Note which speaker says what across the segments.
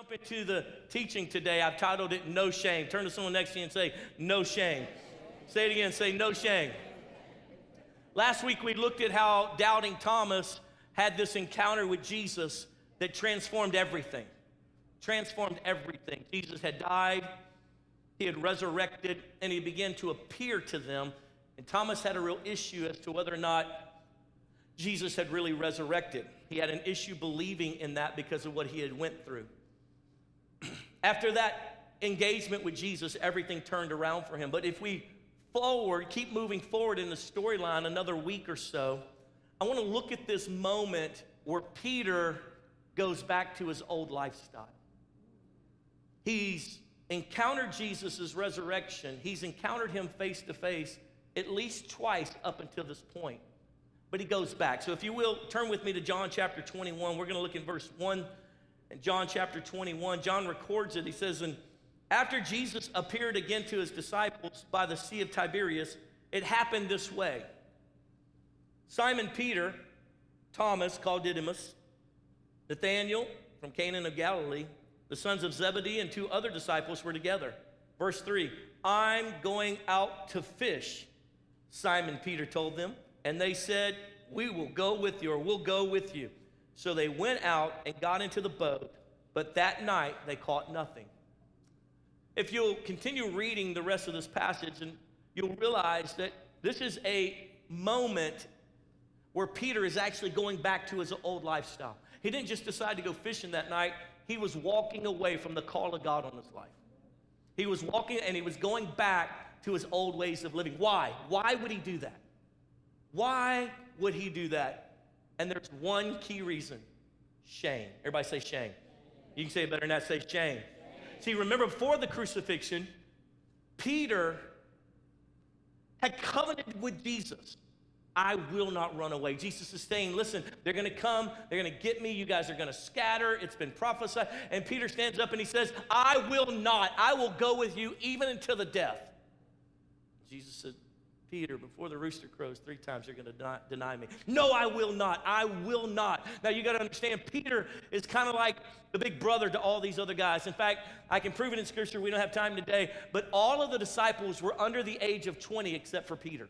Speaker 1: jump into the teaching today, I've titled it No Shame. Turn to someone next to you and say, No shame. Say it again, say, No shame. Last week we looked at how doubting Thomas had this encounter with Jesus that transformed everything. Transformed everything. Jesus had died, he had resurrected, and he began to appear to them. And Thomas had a real issue as to whether or not Jesus had really resurrected. He had an issue believing in that because of what he had went through. After that engagement with Jesus, everything turned around for him. But if we forward, keep moving forward in the storyline another week or so, I want to look at this moment where Peter goes back to his old lifestyle. He's encountered Jesus' resurrection, he's encountered him face to face at least twice up until this point. But he goes back. So if you will, turn with me to John chapter 21. We're going to look in verse 1 in John chapter 21, John records it. He says, And after Jesus appeared again to his disciples by the Sea of Tiberias, it happened this way Simon Peter, Thomas, called Didymus, Nathanael from Canaan of Galilee, the sons of Zebedee, and two other disciples were together. Verse 3 I'm going out to fish, Simon Peter told them. And they said, We will go with you, or we'll go with you. So they went out and got into the boat, but that night they caught nothing. If you'll continue reading the rest of this passage, and you'll realize that this is a moment where Peter is actually going back to his old lifestyle. He didn't just decide to go fishing that night, he was walking away from the call of God on his life. He was walking and he was going back to his old ways of living. Why? Why would he do that? Why would he do that? And there's one key reason shame. Everybody say shame. You can say it better than that, say shame. See, remember before the crucifixion, Peter had covenanted with Jesus. I will not run away. Jesus is saying, Listen, they're going to come, they're going to get me, you guys are going to scatter. It's been prophesied. And Peter stands up and he says, I will not. I will go with you even until the death. Jesus said, Peter, before the rooster crows three times, you're going to deny, me. No, I will not. I will not. Now, you got to understand, Peter is kind of like the big brother to all these other guys. In fact, I can prove it in Scripture. We don't have time today. But all of the disciples were under the age of 20 except for Peter.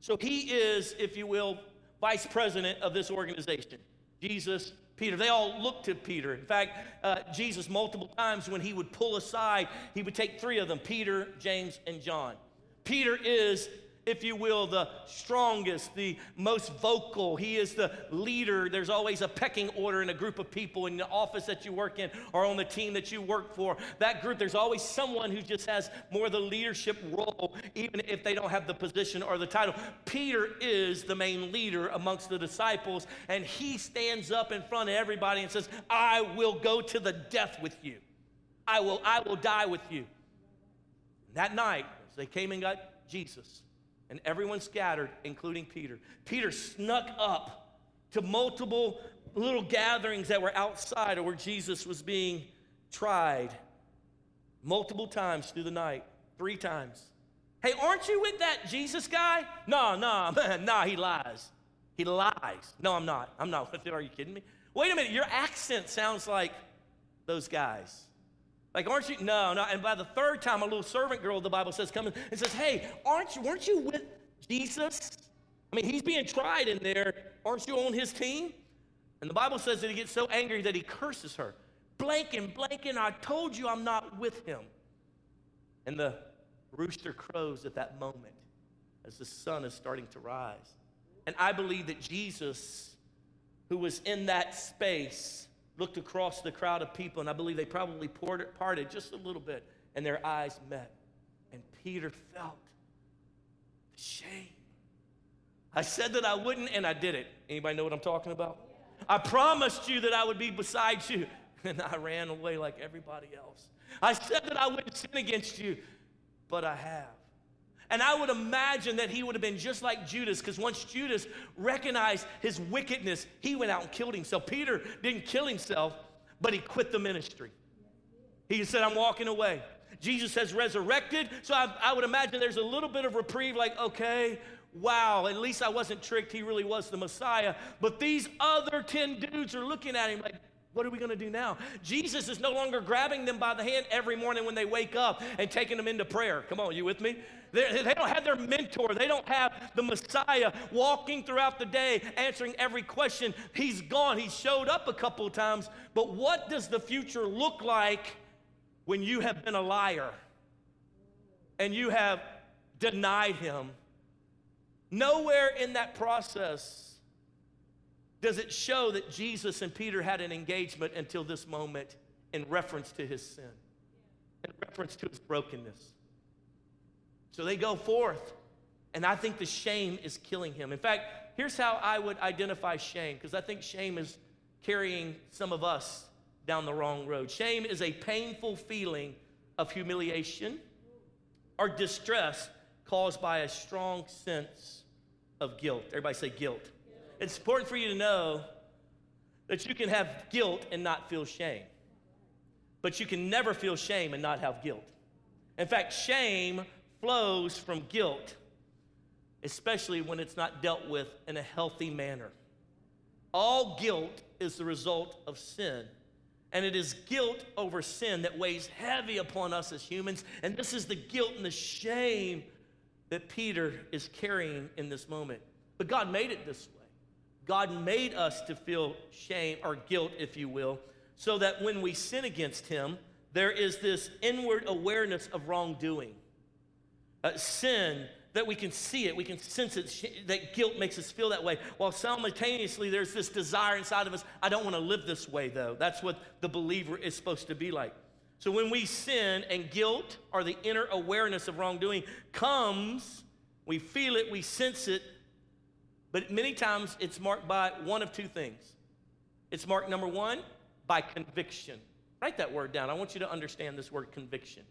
Speaker 1: So he is, if you will, vice president of this organization. Jesus, Peter. They all looked to Peter. In fact, uh, Jesus, multiple times when he would pull aside, he would take three of them Peter, James, and John. Peter is if you will, the strongest, the most vocal. He is the leader. There's always a pecking order in a group of people in the office that you work in or on the team that you work for. That group, there's always someone who just has more of the leadership role, even if they don't have the position or the title. Peter is the main leader amongst the disciples, and he stands up in front of everybody and says, I will go to the death with you. I will, I will die with you. And That night, as they came and got Jesus, and everyone scattered, including Peter. Peter snuck up to multiple little gatherings that were outside of where Jesus was being tried multiple times through the night, three times. Hey, aren't you with that Jesus guy? No, no, man, no, he lies. He lies. No, I'm not. I'm not with him. Are you kidding me? Wait a minute, your accent sounds like those guys. Like, aren't you? No, no. And by the third time, a little servant girl, the Bible says, comes and says, Hey, aren't you, weren't you with Jesus? I mean, he's being tried in there. Aren't you on his team? And the Bible says that he gets so angry that he curses her. Blanking, blanking, I told you I'm not with him. And the rooster crows at that moment as the sun is starting to rise. And I believe that Jesus, who was in that space, looked across the crowd of people, and I believe they probably parted just a little bit, and their eyes met. And Peter felt the shame. I said that I wouldn't, and I did it. Anybody know what I'm talking about? I promised you that I would be beside you, and I ran away like everybody else. I said that I wouldn't sin against you, but I have. And I would imagine that he would have been just like Judas, because once Judas recognized his wickedness, he went out and killed himself. Peter didn't kill himself, but he quit the ministry. He said, I'm walking away. Jesus has resurrected, so I, I would imagine there's a little bit of reprieve, like, okay, wow, at least I wasn't tricked. He really was the Messiah. But these other 10 dudes are looking at him like, What are we going to do now? Jesus is no longer grabbing them by the hand every morning when they wake up and taking them into prayer. Come on, you with me? They're, they do not have their mentor. They don't have the Messiah walking throughout the day answering every question. He's gone. He showed up a couple times. But what does the future look like when you have been a liar and you have denied him? Nowhere in that process does it show that Jesus and Peter had an engagement until this moment in reference to his sin, in reference to his brokenness. So they go forth, and I think the shame is killing him. In fact, here's how I would identify shame, because I think shame is carrying some of us down the wrong road. Shame is a painful feeling of humiliation or distress caused by a strong sense of guilt. Everybody say guilt. It's important for you to know that you can have guilt and not feel shame. But you can never feel shame and not have guilt. In fact, shame flows from guilt, especially when it's not dealt with in a healthy manner. All guilt is the result of sin. And it is guilt over sin that weighs heavy upon us as humans. And this is the guilt and the shame that Peter is carrying in this moment. But God made it this. God made us to feel shame or guilt, if you will, so that when we sin against Him, there is this inward awareness of wrongdoing. Uh, sin, that we can see it, we can sense it, that guilt makes us feel that way. While simultaneously, there's this desire inside of us I don't want to live this way, though. That's what the believer is supposed to be like. So when we sin and guilt or the inner awareness of wrongdoing comes, we feel it, we sense it, but many times it's marked by one of two things. It's marked, number one, by conviction. Write that word down. I want you to understand this word conviction.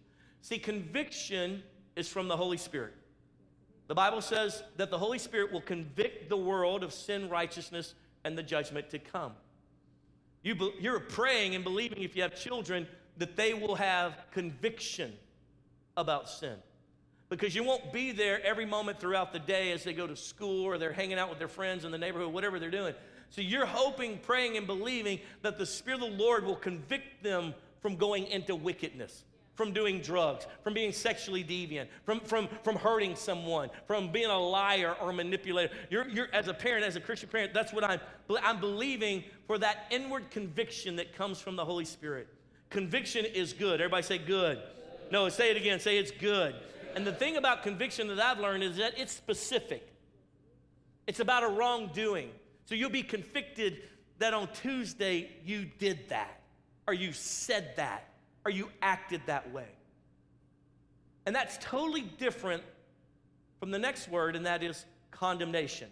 Speaker 1: See, conviction is from the Holy Spirit. The Bible says that the Holy Spirit will convict the world of sin, righteousness, and the judgment to come. You be, you're praying and believing, if you have children, that they will have conviction about sin because you won't be there every moment throughout the day as they go to school or they're hanging out with their friends in the neighborhood, whatever they're doing. So you're hoping, praying, and believing that the Spirit of the Lord will convict them from going into wickedness, from doing drugs, from being sexually deviant, from, from, from hurting someone, from being a liar or manipulator. You're, you're, as a parent, as a Christian parent, that's what I'm, I'm believing for that inward conviction that comes from the Holy Spirit. Conviction is good. Everybody say good. No, say it again. Say it's good. And the thing about conviction that I've learned is that it's specific. It's about a wrongdoing. So you'll be convicted that on Tuesday you did that, or you said that, or you acted that way. And that's totally different from the next word, and that is condemnation.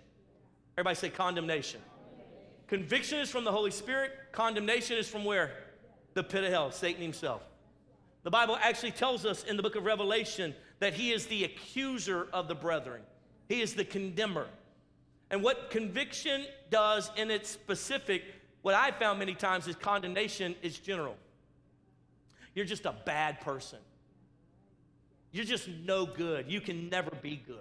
Speaker 1: Everybody say condemnation. Conviction is from the Holy Spirit, condemnation is from where? The pit of hell, Satan himself. The Bible actually tells us in the book of Revelation that he is the accuser of the brethren, he is the condemner. And what conviction does in its specific, what I found many times is condemnation is general. You're just a bad person. You're just no good. You can never be good.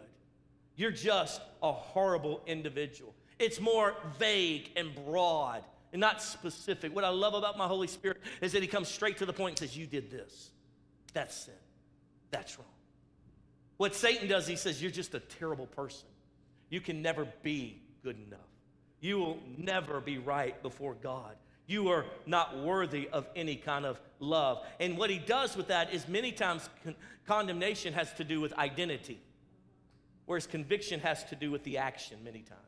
Speaker 1: You're just a horrible individual. It's more vague and broad and not specific. What I love about my Holy Spirit is that He comes straight to the point and says, You did this. That's sin. That's wrong. What Satan does, he says, You're just a terrible person. You can never be good enough. You will never be right before God. You are not worthy of any kind of love. And what he does with that is many times con- condemnation has to do with identity, whereas conviction has to do with the action many times.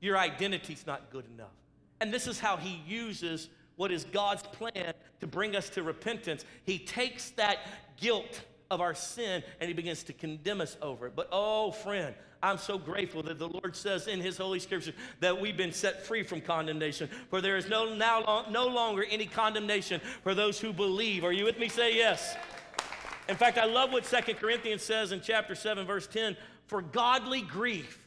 Speaker 1: Your identity's not good enough. And this is how he uses what is God's plan to bring us to repentance. He takes that guilt of our sin and he begins to condemn us over it. But oh, friend, I'm so grateful that the Lord says in his holy scripture that we've been set free from condemnation. For there is no, now, no longer any condemnation for those who believe. Are you with me? Say yes. In fact, I love what Second Corinthians says in chapter 7, verse 10 For godly grief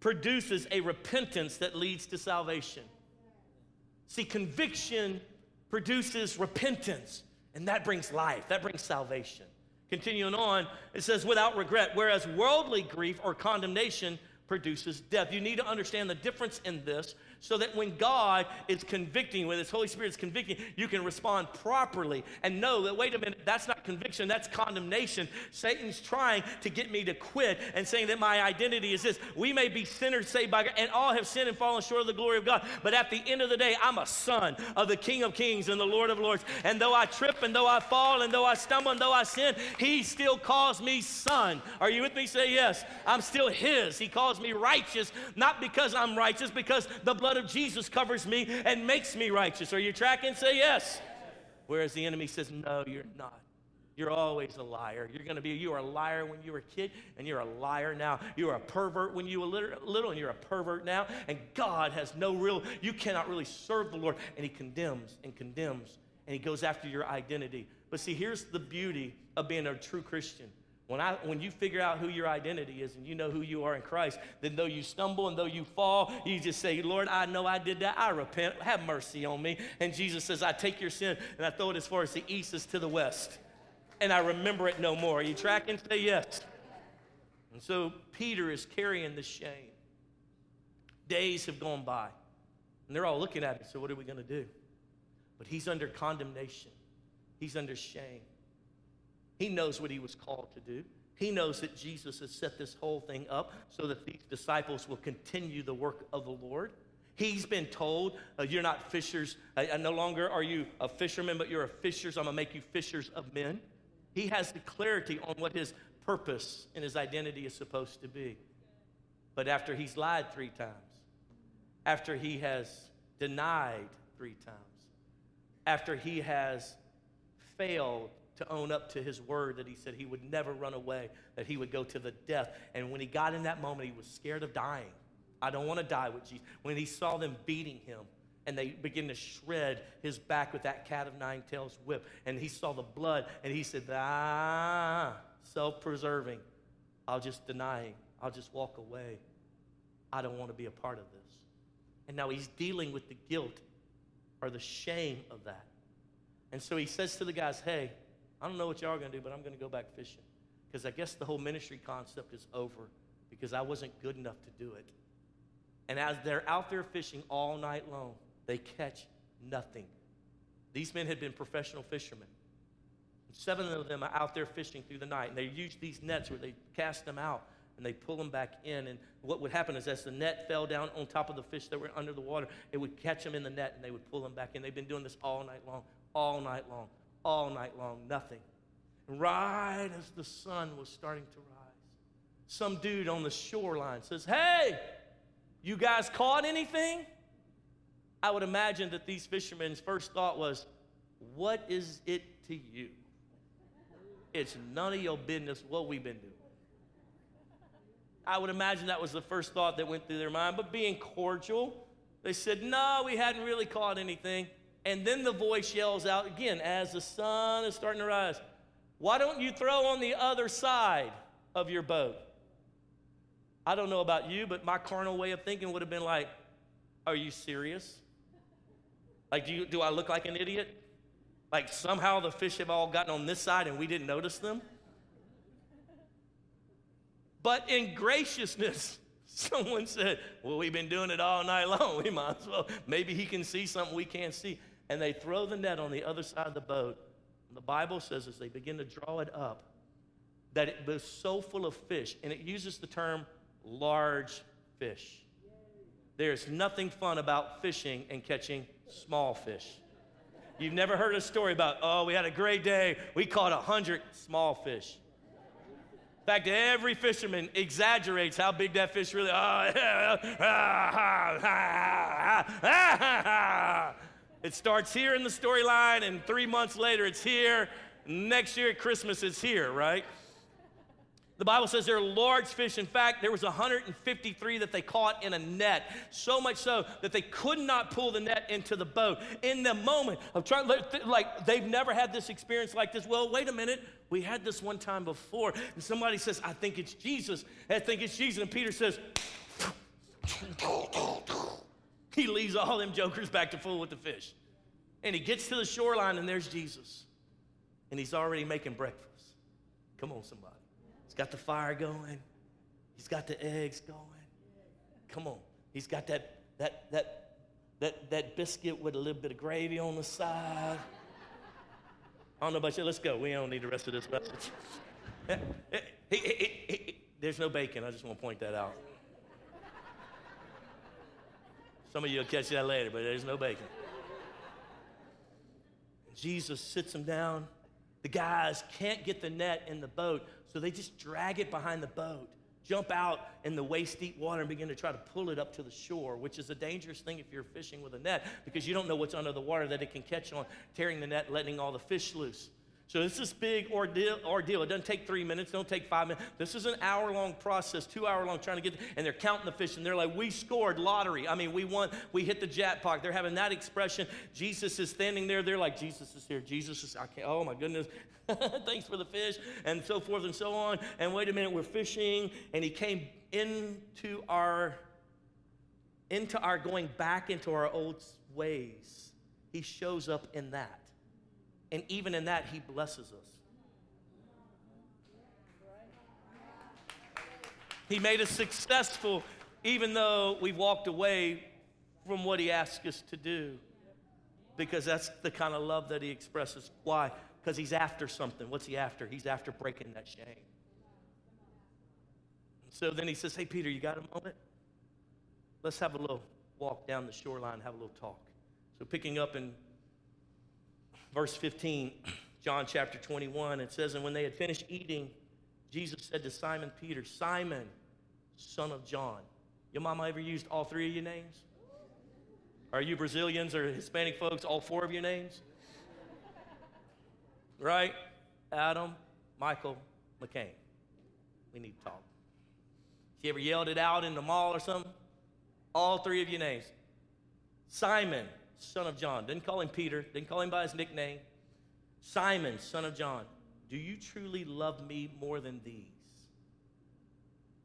Speaker 1: produces a repentance that leads to salvation. See, conviction produces repentance, and that brings life, that brings salvation. Continuing on, it says, without regret, whereas worldly grief or condemnation produces death. You need to understand the difference in this so that when God is convicting, when His Holy Spirit is convicting, you can respond properly and know that, wait a minute, that's not conviction, that's condemnation. Satan's trying to get me to quit and saying that my identity is this. We may be sinners saved by God, and all have sinned and fallen short of the glory of God. But at the end of the day, I'm a son of the King of Kings and the Lord of Lords. And though I trip and though I fall and though I stumble and though I sin, He still calls me son. Are you with me? Say yes. I'm still His. He calls me righteous, not because I'm righteous, because the blood blood of Jesus covers me and makes me righteous. Are you tracking? Say yes. Whereas the enemy says, No, you're not. You're always a liar. You're going to be, you were a liar when you were a kid, and you're a liar now. You were a pervert when you were little, and you're a pervert now. And God has no real, you cannot really serve the Lord. And He condemns and condemns, and He goes after your identity. But see, here's the beauty of being a true Christian when, I, when you figure out who your identity is and you know who you are in Christ, then though you stumble and though you fall, you just say, Lord, I know I did that. I repent. Have mercy on me. And Jesus says, I take your sin and I throw it as far as the east is to the west. And I remember it no more. Are you tracking? Say yes. And so Peter is carrying the shame. Days have gone by. And they're all looking at him. So, what are we going to do? But he's under condemnation, he's under shame. He knows what he was called to do. He knows that Jesus has set this whole thing up so that these disciples will continue the work of the Lord. He's been told, uh, You're not fishers. Uh, no longer are you a fisherman, but you're a fishers. I'm going to make you fishers of men. He has the clarity on what his purpose and his identity is supposed to be. But after he's lied three times, after he has denied three times, after he has failed to own up to his word that he said he would never run away, that he would go to the death. And when he got in that moment, he was scared of dying. I don't want to die with Jesus. When he saw them beating him, and they begin to shred his back with that cat of nine tails whip, and he saw the blood, and he said, Ah, self preserving. I'll just deny him. I'll just walk away. I don't want to be a part of this. And now he's dealing with the guilt or the shame of that. And so he says to the guys, Hey, I don't know what y'all are going to do, but I'm going to go back fishing. Because I guess the whole ministry concept is over because I wasn't good enough to do it. And as they're out there fishing all night long, they catch nothing. These men had been professional fishermen. Seven of them are out there fishing through the night, and they use these nets where they cast them out and they pull them back in. And what would happen is, as the net fell down on top of the fish that were under the water, it would catch them in the net and they would pull them back in. They've been doing this all night long, all night long all night long, nothing. Right as the sun was starting to rise, some dude on the shoreline says, Hey, you guys caught anything? I would imagine that these fishermen's first thought was, What is it to you? It's none of your business what we've been doing. I would imagine that was the first thought that went through their mind, but being cordial, they said, No, we hadn't really caught anything. And then the voice yells out again as the sun is starting to rise Why don't you throw on the other side of your boat? I don't know about you, but my carnal way of thinking would have been like, Are you serious? Like, do, you, do I look like an idiot? Like, somehow the fish have all gotten on this side and we didn't notice them? But in graciousness, someone said, Well, we've been doing it all night long. We might as well. Maybe he can see something we can't see and they throw the net on the other side of the boat. The Bible says as they begin to draw it up, that it was so full of fish, and it uses the term large fish. There's nothing fun about fishing and catching small fish. You've never heard a story about, oh, we had a great day, we caught a hundred small fish. In fact, every fisherman exaggerates how big that fish really. Oh. It starts here in the storyline, and three months later, it's here. Next year at Christmas, it's here, right? The Bible says there are large fish. In fact, there was 153 that they caught in a net. So much so that they could not pull the net into the boat. In the moment of trying, like they've never had this experience like this. Well, wait a minute. We had this one time before. And somebody says, I think it's Jesus. I think it's Jesus. And Peter says, he leaves all them jokers back to fool with the fish. And he gets to the shoreline, and there's Jesus. And he's already making breakfast. Come on, somebody. He's got the fire going, he's got the eggs going. Come on. He's got that, that, that that, that biscuit with a little bit of gravy on the side. I don't know about you. Let's go. We don't need the rest of this message. There's no bacon. I just want to point that out. Some of you will catch that later, but there's no bacon. Jesus sits them down. The guys can't get the net in the boat, so they just drag it behind the boat, jump out in the waist deep water, and begin to try to pull it up to the shore, which is a dangerous thing if you're fishing with a net because you don't know what's under the water that it can catch on, tearing the net, letting all the fish loose. So this is big ordeal, ordeal. It doesn't take three minutes, don't take five minutes. This is an hour-long process, two hour long trying to get, and they're counting the fish, and they're like, we scored lottery. I mean, we won, we hit the jackpot. They're having that expression. Jesus is standing there. They're like, Jesus is here. Jesus is, I can't, oh my goodness. Thanks for the fish, and so forth and so on. And wait a minute, we're fishing, and he came into our, into our going back into our old ways. He shows up in that. And even in that, He blesses us. He made us successful even though we walked away from what He asked us to do. Because that's the kind of love that He expresses. Why? Because He's after something. What's He after? He's after breaking that shame. So then He says, Hey, Peter, you got a moment? Let's have a little walk down the shoreline, have a little talk. So picking up in verse 15, John chapter 21, it says, And when they had finished eating, Jesus said to Simon Peter, Simon, son of John. Your mama ever used all three of your names? Are you Brazilians or Hispanic folks, all four of your names? Right? Adam, Michael, McCain. We need to talk. She ever yelled it out in the mall or something? All three of your names. Simon, son of John. Didn't call him Peter, didn't call him by his nickname. Simon, son of John, do you truly love me more than these?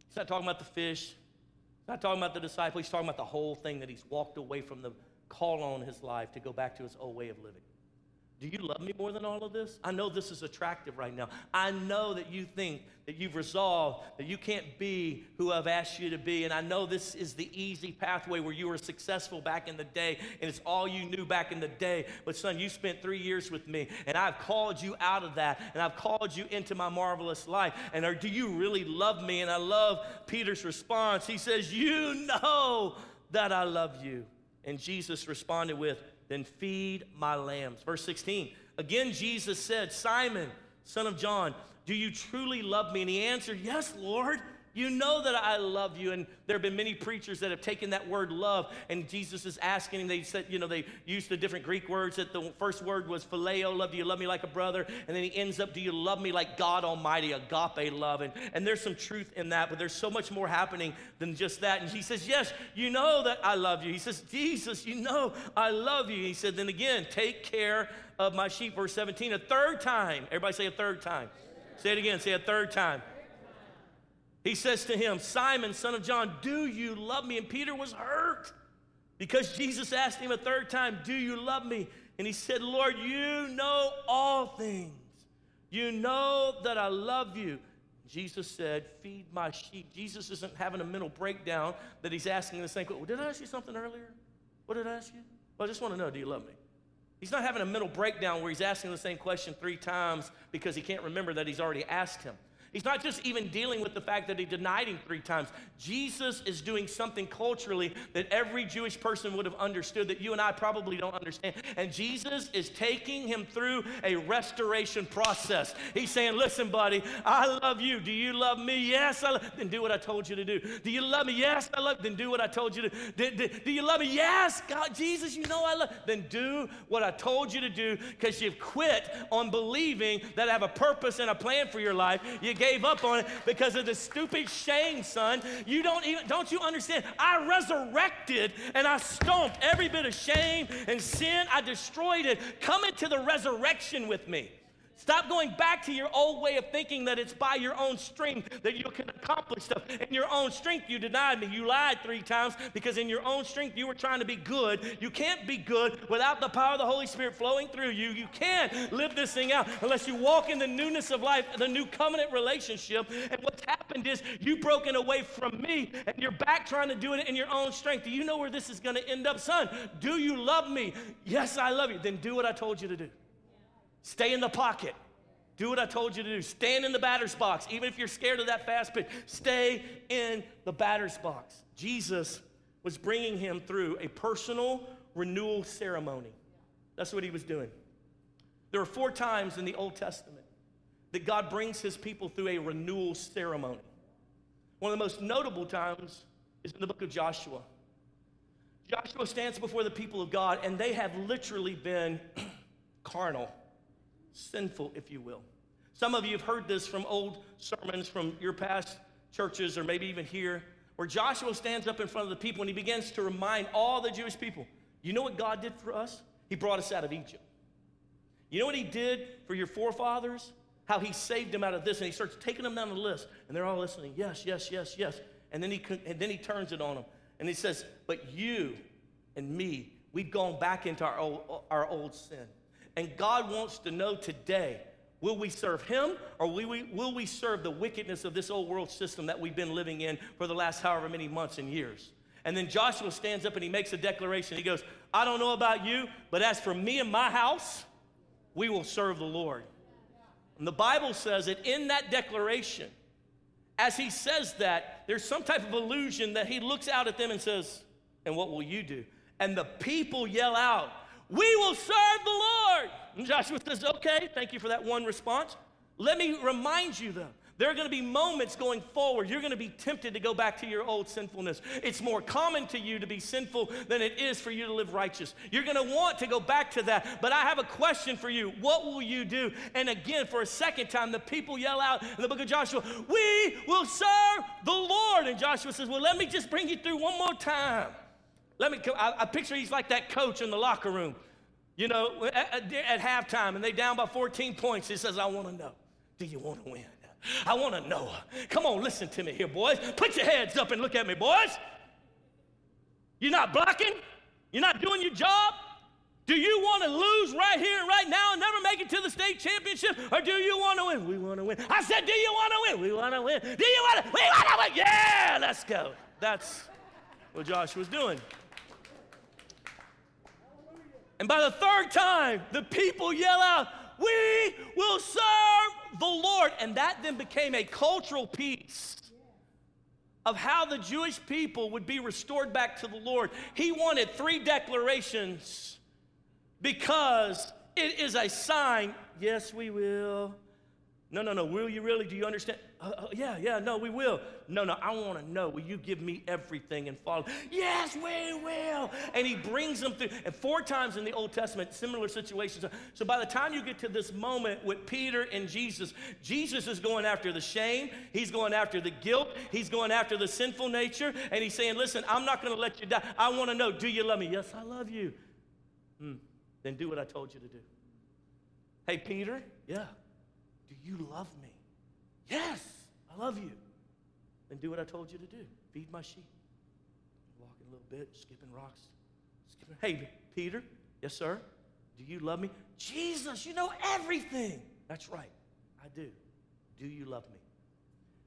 Speaker 1: He's not talking about the fish. He's not talking about the disciple. He's talking about the whole thing that he's walked away from the call on his life to go back to his old way of living. Do you love me more than all of this? I know this is attractive right now. I know that you think that you've resolved that you can't be who I've asked you to be. And I know this is the easy pathway where you were successful back in the day and it's all you knew back in the day. But son, you spent three years with me and I've called you out of that and I've called you into my marvelous life. And do you really love me? And I love Peter's response. He says, You know that I love you. And Jesus responded with, then feed my lambs. Verse 16. Again, Jesus said, Simon, son of John, do you truly love me? And he answered, Yes, Lord. You know that I love you. And there have been many preachers that have taken that word love, and Jesus is asking him. They said, you know, they used the different Greek words. That the first word was phileo, love. Do you love me like a brother? And then he ends up, do you love me like God Almighty, agape love? And, and there's some truth in that, but there's so much more happening than just that. And he says, Yes, you know that I love you. He says, Jesus, you know I love you. He said, Then again, take care of my sheep. Verse 17, a third time. Everybody say a third time. Say it again, say a third time. He says to him, Simon, son of John, do you love me? And Peter was hurt because Jesus asked him a third time, Do you love me? And he said, Lord, you know all things. You know that I love you. Jesus said, Feed my sheep. Jesus isn't having a mental breakdown that he's asking the same question. Did I ask you something earlier? What did I ask you? Well, I just want to know, do you love me? He's not having a mental breakdown where he's asking the same question three times because he can't remember that he's already asked him. He's not just even dealing with the fact that he denied him three times. Jesus is doing something culturally that every Jewish person would have understood that you and I probably don't understand. And Jesus is taking him through a restoration process. He's saying, Listen, buddy, I love you. Do you love me? Yes, I love Then do what I told you to do. Do you love me? Yes, I love Then do what I told you to do. Do, do you love me? Yes, God, Jesus, you know I love Then do what I told you to do because you've quit on believing that I have a purpose and a plan for your life. You gave up on it because of the stupid shame, son. You don't even, don't you understand? I resurrected and I stomped every bit of shame and sin. I destroyed it. Come into the resurrection with me. Stop going back to your old way of thinking that it's by your own strength that you can accomplish stuff. In your own strength, you denied me. You lied three times because in your own strength, you were trying to be good. You can't be good without the power of the Holy Spirit flowing through you. You can't live this thing out unless you walk in the newness of life, the new covenant relationship. And what's happened is you've broken away from me and you're back trying to do it in your own strength. Do you know where this is going to end up? Son, do you love me? Yes, I love you. Then do what I told you to do. Stay in the pocket. Do what I told you to do. Stand in the batter's box. Even if you're scared of that fast pitch, stay in the batter's box. Jesus was bringing him through a personal renewal ceremony. That's what he was doing. There are four times in the Old Testament that God brings his people through a renewal ceremony. One of the most notable times is in the book of Joshua. Joshua stands before the people of God, and they have literally been carnal sinful, if you will. Some of you have heard this from old sermons from your past churches or maybe even here, where Joshua stands up in front of the people and he begins to remind all the Jewish people you know what God did for us? He brought us out of Egypt. You know what he did for your forefathers? How he saved them out of this. And he starts taking them down the list. And they're all listening. Yes, yes, yes, yes. And then he, and then he turns it on them. And he says, But you and me, we've gone back into our old, our old sin. And God wants to know today will we serve Him or will we, will we serve the wickedness of this old world system that we've been living in for the last however many months and years? And then Joshua stands up and he makes a declaration. He goes, I don't know about you, but as for me and my house, we will serve the Lord. And the Bible says that in that declaration, as he says that, there's some type of illusion that he looks out at them and says, And what will you do? And the people yell out, we will serve the Lord. And Joshua says, Okay, thank you for that one response. Let me remind you, though, there are going to be moments going forward. You're going to be tempted to go back to your old sinfulness. It's more common to you to be sinful than it is for you to live righteous. You're going to want to go back to that. But I have a question for you. What will you do? And again, for a second time, the people yell out in the book of Joshua, We will serve the Lord. And Joshua says, Well, let me just bring you through one more time. Let me, I, I picture he's like that coach in the locker room, you know, at, at halftime, and they down by 14 points. He says, I want to know, do you want to win? I want to know. Come on, listen to me here, boys. Put your heads up and look at me, boys. You're not blocking? You're not doing your job? Do you want to lose right here and right now and never make it to the state championship? Or do you want to win? We want to win. I said, Do you want to win? We want to win. Do you want to? We want to win. Yeah, let's go. That's what Josh was doing. And by the third time, the people yell out, We will serve the Lord. And that then became a cultural piece of how the Jewish people would be restored back to the Lord. He wanted three declarations because it is a sign. Yes, we will. No, no, no. Will you really? Do you understand? Uh, uh, yeah, yeah, no, we will. No, no, I want to know. Will you give me everything and follow? Yes, we will. And he brings them through. And four times in the Old Testament, similar situations. So by the time you get to this moment with Peter and Jesus, Jesus is going after the shame. He's going after the guilt. He's going after the sinful nature. And he's saying, listen, I'm not going to let you die. I want to know, do you love me? Yes, I love you. Hmm. Then do what I told you to do. Hey, Peter, yeah. Do you love me? Yes, I love you. Then do what I told you to do feed my sheep. Walking a little bit, skipping rocks. Skipping. Hey, Peter, yes, sir. Do you love me? Jesus, you know everything. That's right, I do. Do you love me?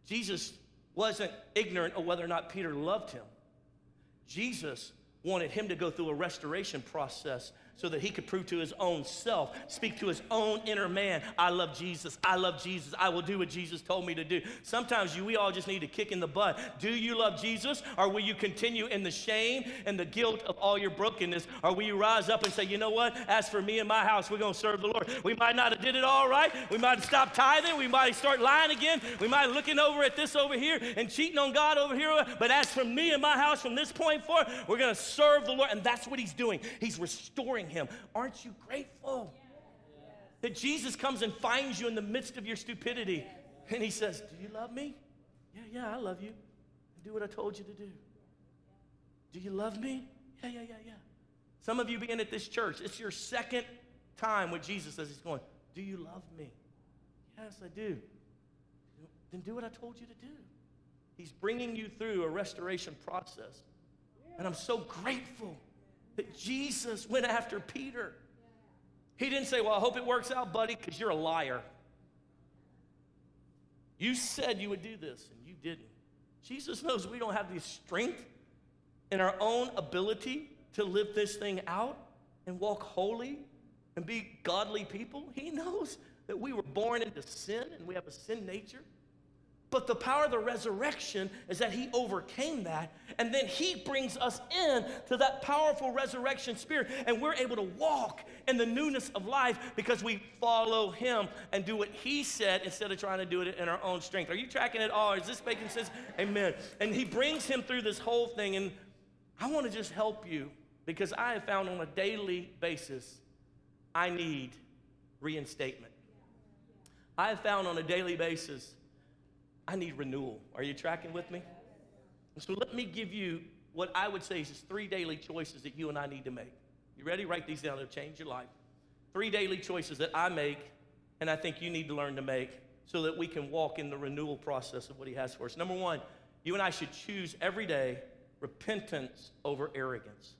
Speaker 1: Jesus wasn't ignorant of whether or not Peter loved him. Jesus wanted him to go through a restoration process so that he could prove to his own self, speak to his own inner man, I love Jesus, I love Jesus, I will do what Jesus told me to do. Sometimes you, we all just need a kick in the butt. Do you love Jesus, or will you continue in the shame and the guilt of all your brokenness, or will you rise up and say, you know what, as for me and my house, we're going to serve the Lord. We might not have did it all right, we might have stopped tithing, we might start lying again, we might looking over at this over here and cheating on God over here, but as for me and my house from this point forward, we're going to serve the Lord, and that's what he's doing. He's restoring him. Aren't you grateful that Jesus comes and finds you in the midst of your stupidity and he says, Do you love me? Yeah, yeah, I love you. Do what I told you to do. Do you love me? Yeah, yeah, yeah, yeah. Some of you being at this church, it's your second time with Jesus as he's going, Do you love me? Yes, I do. Then do what I told you to do. He's bringing you through a restoration process. And I'm so grateful that Jesus went after Peter. He didn't say, Well, I hope it works out, buddy, because you're a liar. You said you would do this, and you didn't. Jesus knows we don't have the strength in our own ability to live this thing out and walk holy and be godly people. He knows that we were born into sin and we have a sin nature. But the power of the resurrection is that he overcame that, and then he brings us in to that powerful resurrection spirit, and we're able to walk in the newness of life because we follow him and do what he said instead of trying to do it in our own strength. Are you tracking it all? Is this making sense? Amen. And he brings him through this whole thing, and I want to just help you because I have found on a daily basis I need reinstatement. I have found on a daily basis I need renewal. Are you tracking with me? So let me give you what I would say is three daily choices that you and I need to make. You ready? Write these down. It'll change your life. Three daily choices that I make, and I think you need to learn to make so that we can walk in the renewal process of what He has for us. Number one, you and I should choose every day repentance over arrogance.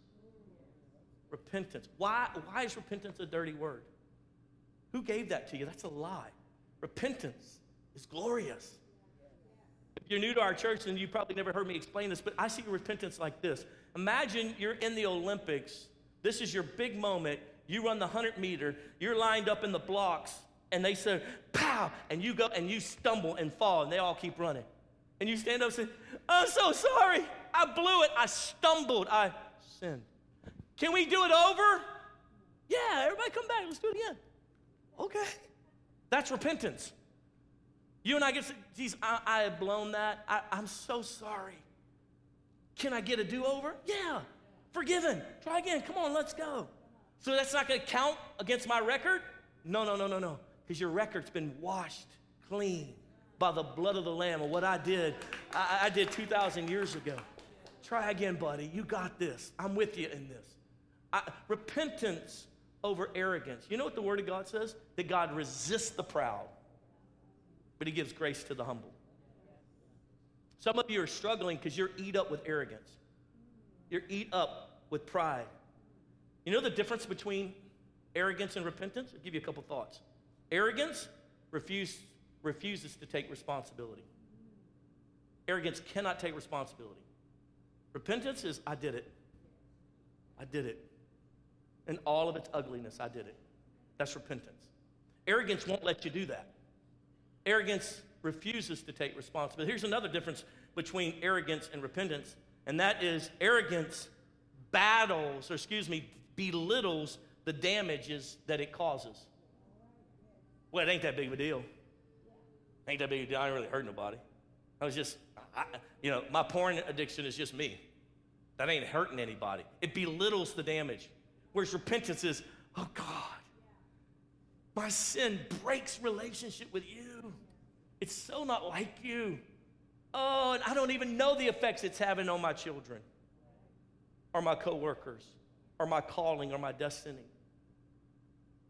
Speaker 1: Repentance. Why, why is repentance a dirty word? Who gave that to you? That's a lie. Repentance is glorious. You're new to our church, and you probably never heard me explain this, but I see repentance like this. Imagine you're in the Olympics. This is your big moment. You run the 100 meter, you're lined up in the blocks, and they say, pow, and you go and you stumble and fall, and they all keep running. And you stand up and say, I'm so sorry. I blew it. I stumbled. I sinned. Can we do it over? Yeah, everybody come back. Let's do it again. Okay. That's repentance. You and I get, geez, I, I have blown that. I, I'm so sorry. Can I get a do over? Yeah, forgiven. Try again. Come on, let's go. So that's not going to count against my record? No, no, no, no, no. Because your record's been washed clean by the blood of the Lamb of what I did. I, I did 2,000 years ago. Try again, buddy. You got this. I'm with you in this. I, repentance over arrogance. You know what the Word of God says? That God resists the proud but he gives grace to the humble. Some of you are struggling because you're eat up with arrogance. You're eat up with pride. You know the difference between arrogance and repentance? I'll give you a couple thoughts. Arrogance refuse, refuses to take responsibility. Arrogance cannot take responsibility. Repentance is, I did it. I did it. In all of its ugliness, I did it. That's repentance. Arrogance won't let you do that. Arrogance refuses to take responsibility. Here's another difference between arrogance and repentance, and that is arrogance battles, or excuse me, belittles the damages that it causes. Well, it ain't that big of a deal. Ain't that big of a deal. I ain't really hurt nobody. I was just, I, you know, my porn addiction is just me. That ain't hurting anybody. It belittles the damage. Whereas repentance is, oh God, my sin breaks relationship with you. It's so not like you. Oh, and I don't even know the effects it's having on my children or my coworkers or my calling or my destiny.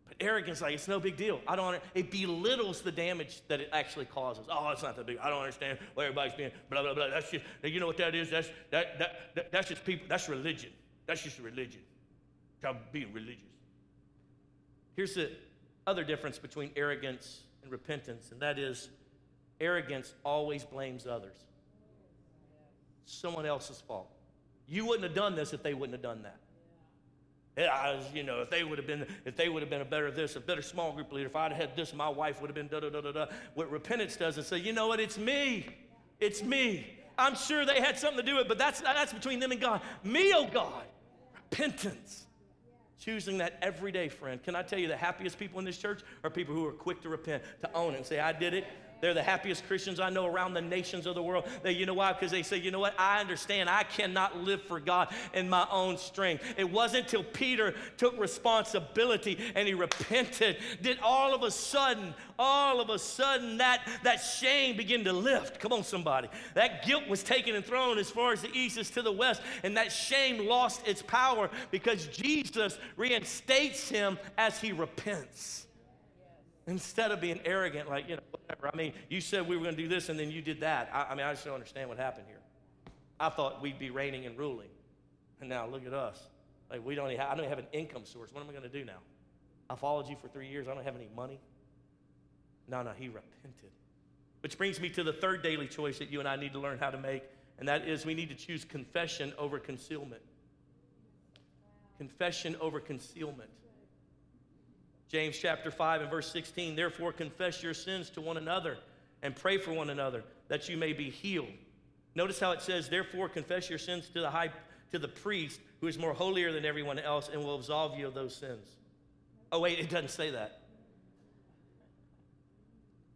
Speaker 1: But arrogance, like it's no big deal. I don't. It belittles the damage that it actually causes. Oh, it's not that big. I don't understand why everybody's being blah blah blah. That's just. You know what that is? That's that that, that that's just people. That's religion. That's just religion. I'm being religious. Here's the other difference between arrogance and repentance, and that is arrogance always blames others. Someone else's fault. You wouldn't have done this if they wouldn't have done that. Was, you know, if they would have been, if they would have been a better this, a better small group leader, if I'd had this, my wife would have been da da da da da. What repentance does is say, you know what, it's me. It's me. I'm sure they had something to do with it, but that's that's between them and God. Me, oh God. Repentance. Choosing that every day, friend. Can I tell you the happiest people in this church are people who are quick to repent, to own it and say, I did it. They're the happiest Christians I know around the nations of the world. They, you know why? Because they say, you know what? I understand I cannot live for God in my own strength. It wasn't until Peter took responsibility and he repented did all of a sudden, all of a sudden that, that shame begin to lift. Come on, somebody. That guilt was taken and thrown as far as the east is to the west, and that shame lost its power because Jesus reinstates him as he repents. Instead of being arrogant, like, you know, whatever. I mean, you said we were going to do this and then you did that. I, I mean, I just don't understand what happened here. I thought we'd be reigning and ruling. And now look at us. Like, we don't even have, I don't even have an income source. What am I going to do now? I followed you for three years. I don't have any money. No, no, he repented. Which brings me to the third daily choice that you and I need to learn how to make, and that is we need to choose confession over concealment. Confession over concealment. James chapter 5 and verse 16, therefore confess your sins to one another and pray for one another that you may be healed. Notice how it says, therefore confess your sins to the high to the priest who is more holier than everyone else and will absolve you of those sins. Oh, wait, it doesn't say that.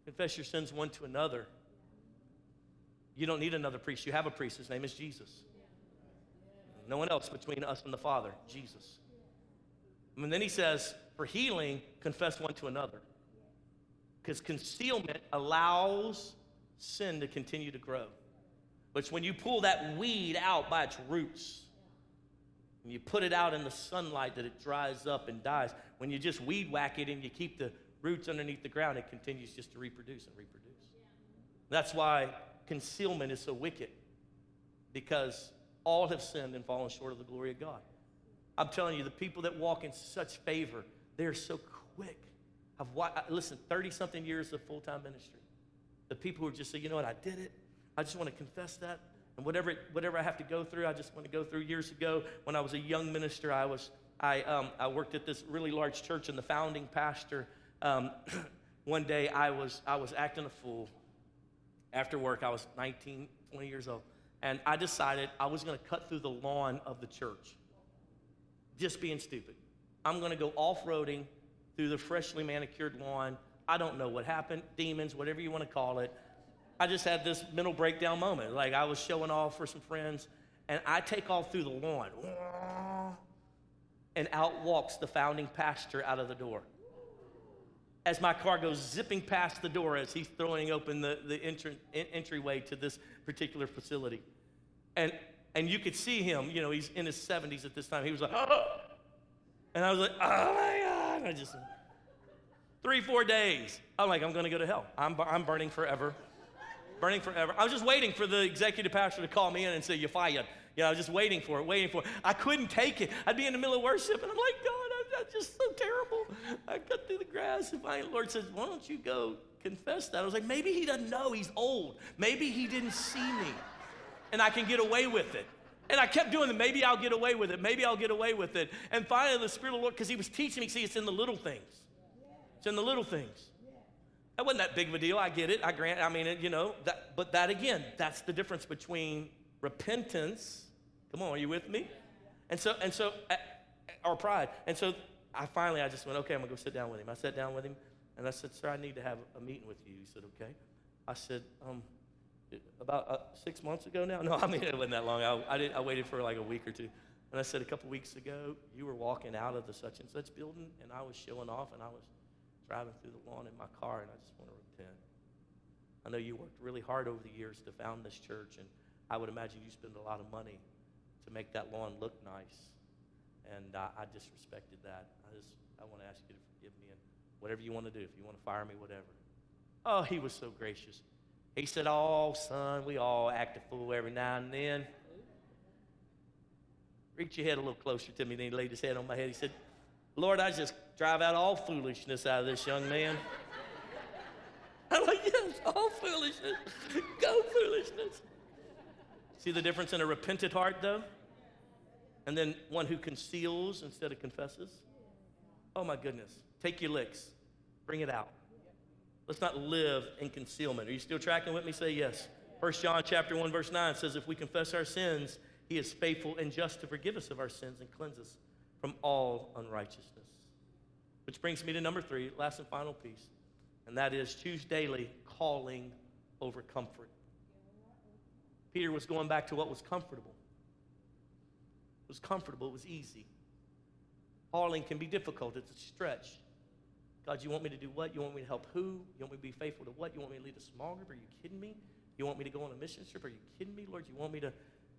Speaker 1: Confess your sins one to another. You don't need another priest. You have a priest. His name is Jesus. No one else between us and the Father, Jesus. And then he says, for healing, confess one to another. Because concealment allows sin to continue to grow. But when you pull that weed out by its roots, and you put it out in the sunlight that it dries up and dies, when you just weed whack it and you keep the roots underneath the ground, it continues just to reproduce and reproduce. That's why concealment is so wicked, because all have sinned and fallen short of the glory of God. I'm telling you, the people that walk in such favor, they're so quick. I've watched, listen, 30 something years of full time ministry. The people who just say, you know what, I did it. I just want to confess that. And whatever, whatever I have to go through, I just want to go through. Years ago, when I was a young minister, I, was, I, um, I worked at this really large church, and the founding pastor, um, one day I was, I was acting a fool. After work, I was 19, 20 years old. And I decided I was going to cut through the lawn of the church. Just being stupid. I'm going to go off roading through the freshly manicured lawn. I don't know what happened, demons, whatever you want to call it. I just had this mental breakdown moment. Like I was showing off for some friends, and I take off through the lawn, and out walks the founding pastor out of the door. As my car goes zipping past the door as he's throwing open the, the entry, entryway to this particular facility. And, and you could see him, you know, he's in his 70s at this time. He was like, oh. And I was like, oh my God. I just, three, four days. I'm like, I'm going to go to hell. I'm, I'm burning forever burning forever. I was just waiting for the executive pastor to call me in and say, You're fired. You know, I was just waiting for it, waiting for it. I couldn't take it. I'd be in the middle of worship, and I'm like, God, I'm, I'm just so terrible. I cut through the grass, and my Lord says, Why don't you go confess that? I was like, Maybe he doesn't know. He's old. Maybe he didn't see me, and I can get away with it. And I kept doing it. Maybe I'll get away with it. Maybe I'll get away with it. And finally, the Spirit of the Lord, because He was teaching me, see, it's in the little things. It's in the little things. That wasn't that big of a deal. I get it. I grant. I mean, you know, that, but that again, that's the difference between repentance. Come on, are you with me? And so, and so, or pride. And so, I finally, I just went, okay, I'm gonna go sit down with him. I sat down with him, and I said, sir, I need to have a meeting with you. He said, okay. I said, um, about uh, six months ago now. No, I mean it wasn't that long. I, I, did, I waited for like a week or two, and I said a couple weeks ago, you were walking out of the such and such building, and I was showing off, and I was driving through the lawn in my car, and I just want to repent. I know you worked really hard over the years to found this church, and I would imagine you spend a lot of money to make that lawn look nice. And I, I disrespected that. I just, I want to ask you to forgive me and whatever you want to do. If you want to fire me, whatever. Oh, he was so gracious. He said, Oh, son, we all act a fool every now and then. Reach your head a little closer to me. Then he laid his head on my head. He said, Lord, I just drive out all foolishness out of this young man. I'm like, yes, all foolishness. Go foolishness. See the difference in a repentant heart, though? And then one who conceals instead of confesses? Oh, my goodness. Take your licks, bring it out. Let's not live in concealment. Are you still tracking with me? Say yes. First John chapter 1, verse 9 says, If we confess our sins, he is faithful and just to forgive us of our sins and cleanse us from all unrighteousness. Which brings me to number three, last and final piece, and that is choose daily calling over comfort. Peter was going back to what was comfortable. It was comfortable, it was easy. Calling can be difficult, it's a stretch. God, you want me to do what? You want me to help who? You want me to be faithful to what? You want me to lead a small group? Are you kidding me? You want me to go on a mission trip? Are you kidding me, Lord? You want me to,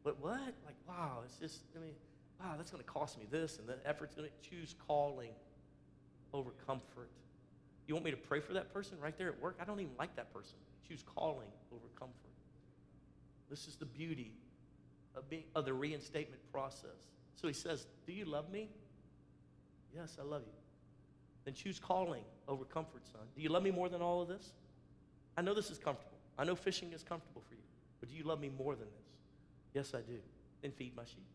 Speaker 1: what? What? Like, wow, it's just, I mean, wow, that's going to cost me this, and the effort's going to choose calling over comfort. You want me to pray for that person right there at work? I don't even like that person. Choose calling over comfort. This is the beauty of, being, of the reinstatement process. So he says, Do you love me? Yes, I love you. Then choose calling over comfort, son. Do you love me more than all of this? I know this is comfortable. I know fishing is comfortable for you. But do you love me more than this? Yes, I do. Then feed my sheep.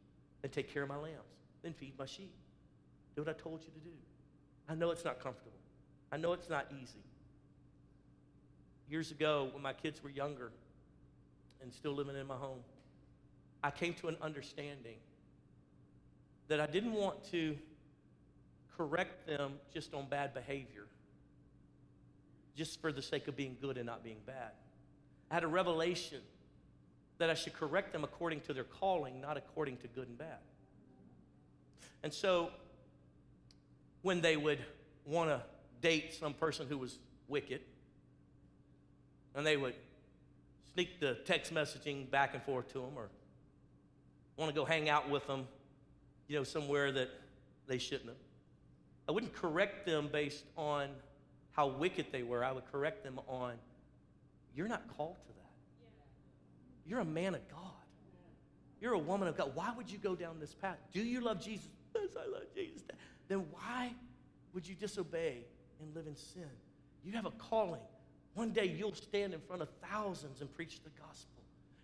Speaker 1: Then take care of my lambs. Then feed my sheep. Do what I told you to do. I know it's not comfortable. I know it's not easy. Years ago, when my kids were younger and still living in my home, I came to an understanding that I didn't want to correct them just on bad behavior, just for the sake of being good and not being bad. I had a revelation that I should correct them according to their calling, not according to good and bad. And so, when they would want to date some person who was wicked, and they would sneak the text messaging back and forth to them, or want to go hang out with them, you know, somewhere that they shouldn't have. I wouldn't correct them based on how wicked they were. I would correct them on, you're not called to that. You're a man of God. You're a woman of God. Why would you go down this path? Do you love Jesus? Yes, I love Jesus. Then why would you disobey and live in sin? You have a calling. One day you'll stand in front of thousands and preach the gospel.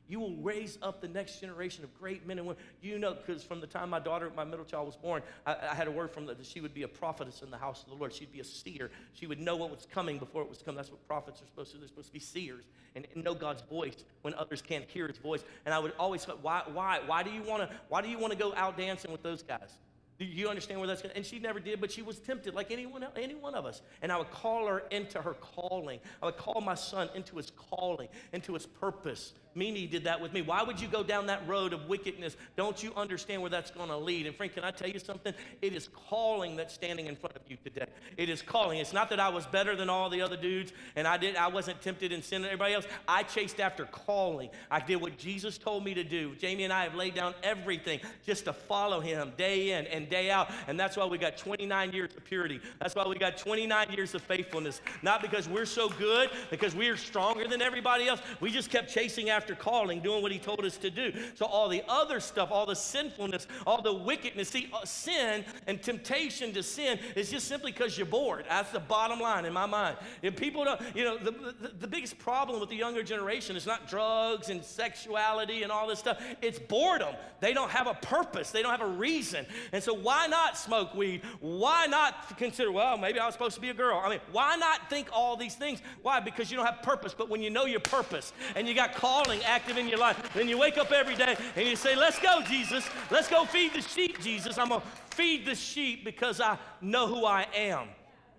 Speaker 1: You will raise up the next generation of great men and women. You know, because from the time my daughter, my middle child, was born, I, I had a word from that she would be a prophetess in the house of the Lord. She'd be a seer. She would know what was coming before it was coming. That's what prophets are supposed to do. They're supposed to be seers and, and know God's voice when others can't hear His voice. And I would always, say, why, why, why do you want to, why do you want to go out dancing with those guys? Do you understand where that's going? And she never did, but she was tempted, like anyone, any one of us. And I would call her into her calling. I would call my son into his calling, into his purpose. Mimi did that with me. Why would you go down that road of wickedness? Don't you understand where that's going to lead? And friend, can I tell you something? It is calling that's standing in front of you today. It is calling. It's not that I was better than all the other dudes and I did I wasn't tempted in sin than everybody else. I chased after calling. I did what Jesus told me to do. Jamie and I have laid down everything just to follow him day in and day out. And that's why we got 29 years of purity. That's why we got 29 years of faithfulness. Not because we're so good, because we are stronger than everybody else. We just kept chasing after after calling, doing what he told us to do. So, all the other stuff, all the sinfulness, all the wickedness, see, uh, sin and temptation to sin is just simply because you're bored. That's the bottom line in my mind. If people don't, you know, the, the, the biggest problem with the younger generation is not drugs and sexuality and all this stuff, it's boredom. They don't have a purpose, they don't have a reason. And so, why not smoke weed? Why not consider, well, maybe I was supposed to be a girl? I mean, why not think all these things? Why? Because you don't have purpose. But when you know your purpose and you got calling, active in your life. Then you wake up every day and you say, Let's go, Jesus. Let's go feed the sheep, Jesus. I'm going to feed the sheep because I know who I am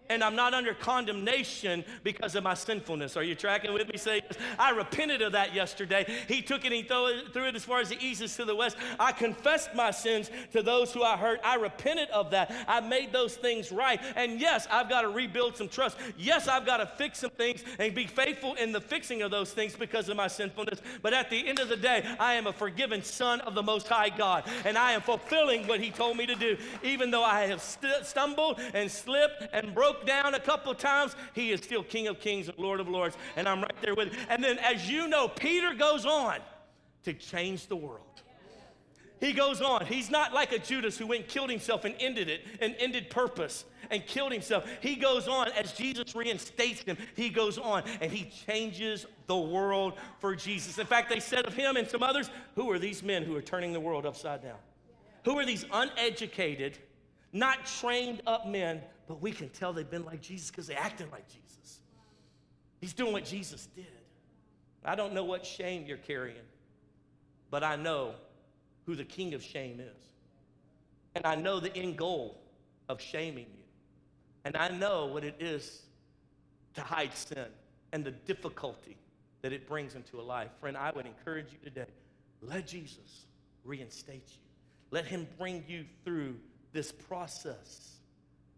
Speaker 1: and I'm not under condemnation because of my sinfulness. Are you tracking with me? Say, I repented of that yesterday. He took it and he threw it as far as the east is to the west. I confessed my sins to those who I hurt. I repented of that. I made those things right. And yes, I've got to rebuild some trust. Yes, I've got to fix some things and be faithful in the fixing of those things because of my sinfulness. But at the end of the day, I am a forgiven son of the Most High God. And I am fulfilling what he told me to do. Even though I have st- stumbled and slipped and broken broke down a couple times, he is still King of Kings and Lord of Lords. And I'm right there with him. And then, as you know, Peter goes on to change the world. He goes on. He's not like a Judas who went and killed himself and ended it and ended purpose and killed himself. He goes on as Jesus reinstates him. He goes on and he changes the world for Jesus. In fact, they said of him and some others, who are these men who are turning the world upside down? Who are these uneducated, not trained up men but we can tell they've been like Jesus because they're acting like Jesus. He's doing what Jesus did. I don't know what shame you're carrying, but I know who the king of shame is. And I know the end goal of shaming you. And I know what it is to hide sin and the difficulty that it brings into a life. Friend, I would encourage you today let Jesus reinstate you, let him bring you through this process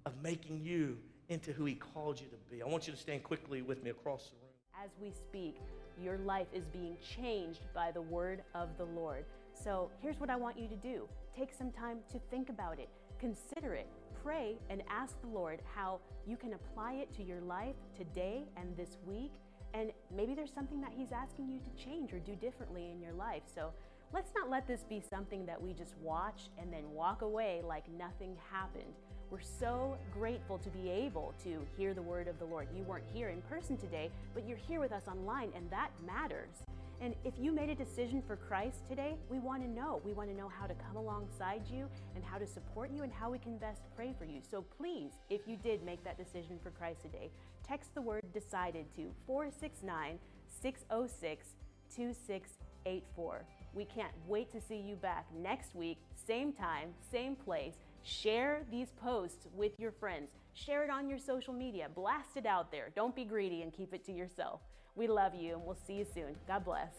Speaker 1: of making you into who He called you to be. I want you to stand quickly with me across the room.
Speaker 2: As we speak, your life is being changed by the word of the Lord. So here's what I want you to do take some time to think about it. consider it. Pray and ask the Lord how you can apply it to your life today and this week. And maybe there's something that He's asking you to change or do differently in your life. So let's not let this be something that we just watch and then walk away like nothing happened. We're so grateful to be able to hear the word of the Lord. You weren't here in person today, but you're here with us online, and that matters. And if you made a decision for Christ today, we want to know. We want to know how to come alongside you and how to support you and how we can best pray for you. So please, if you did make that decision for Christ today, text the word decided to 469 606 2684. We can't wait to see you back next week, same time, same place. Share these posts with your friends. Share it on your social media. Blast it out there. Don't be greedy and keep it to yourself. We love you and we'll see you soon. God bless.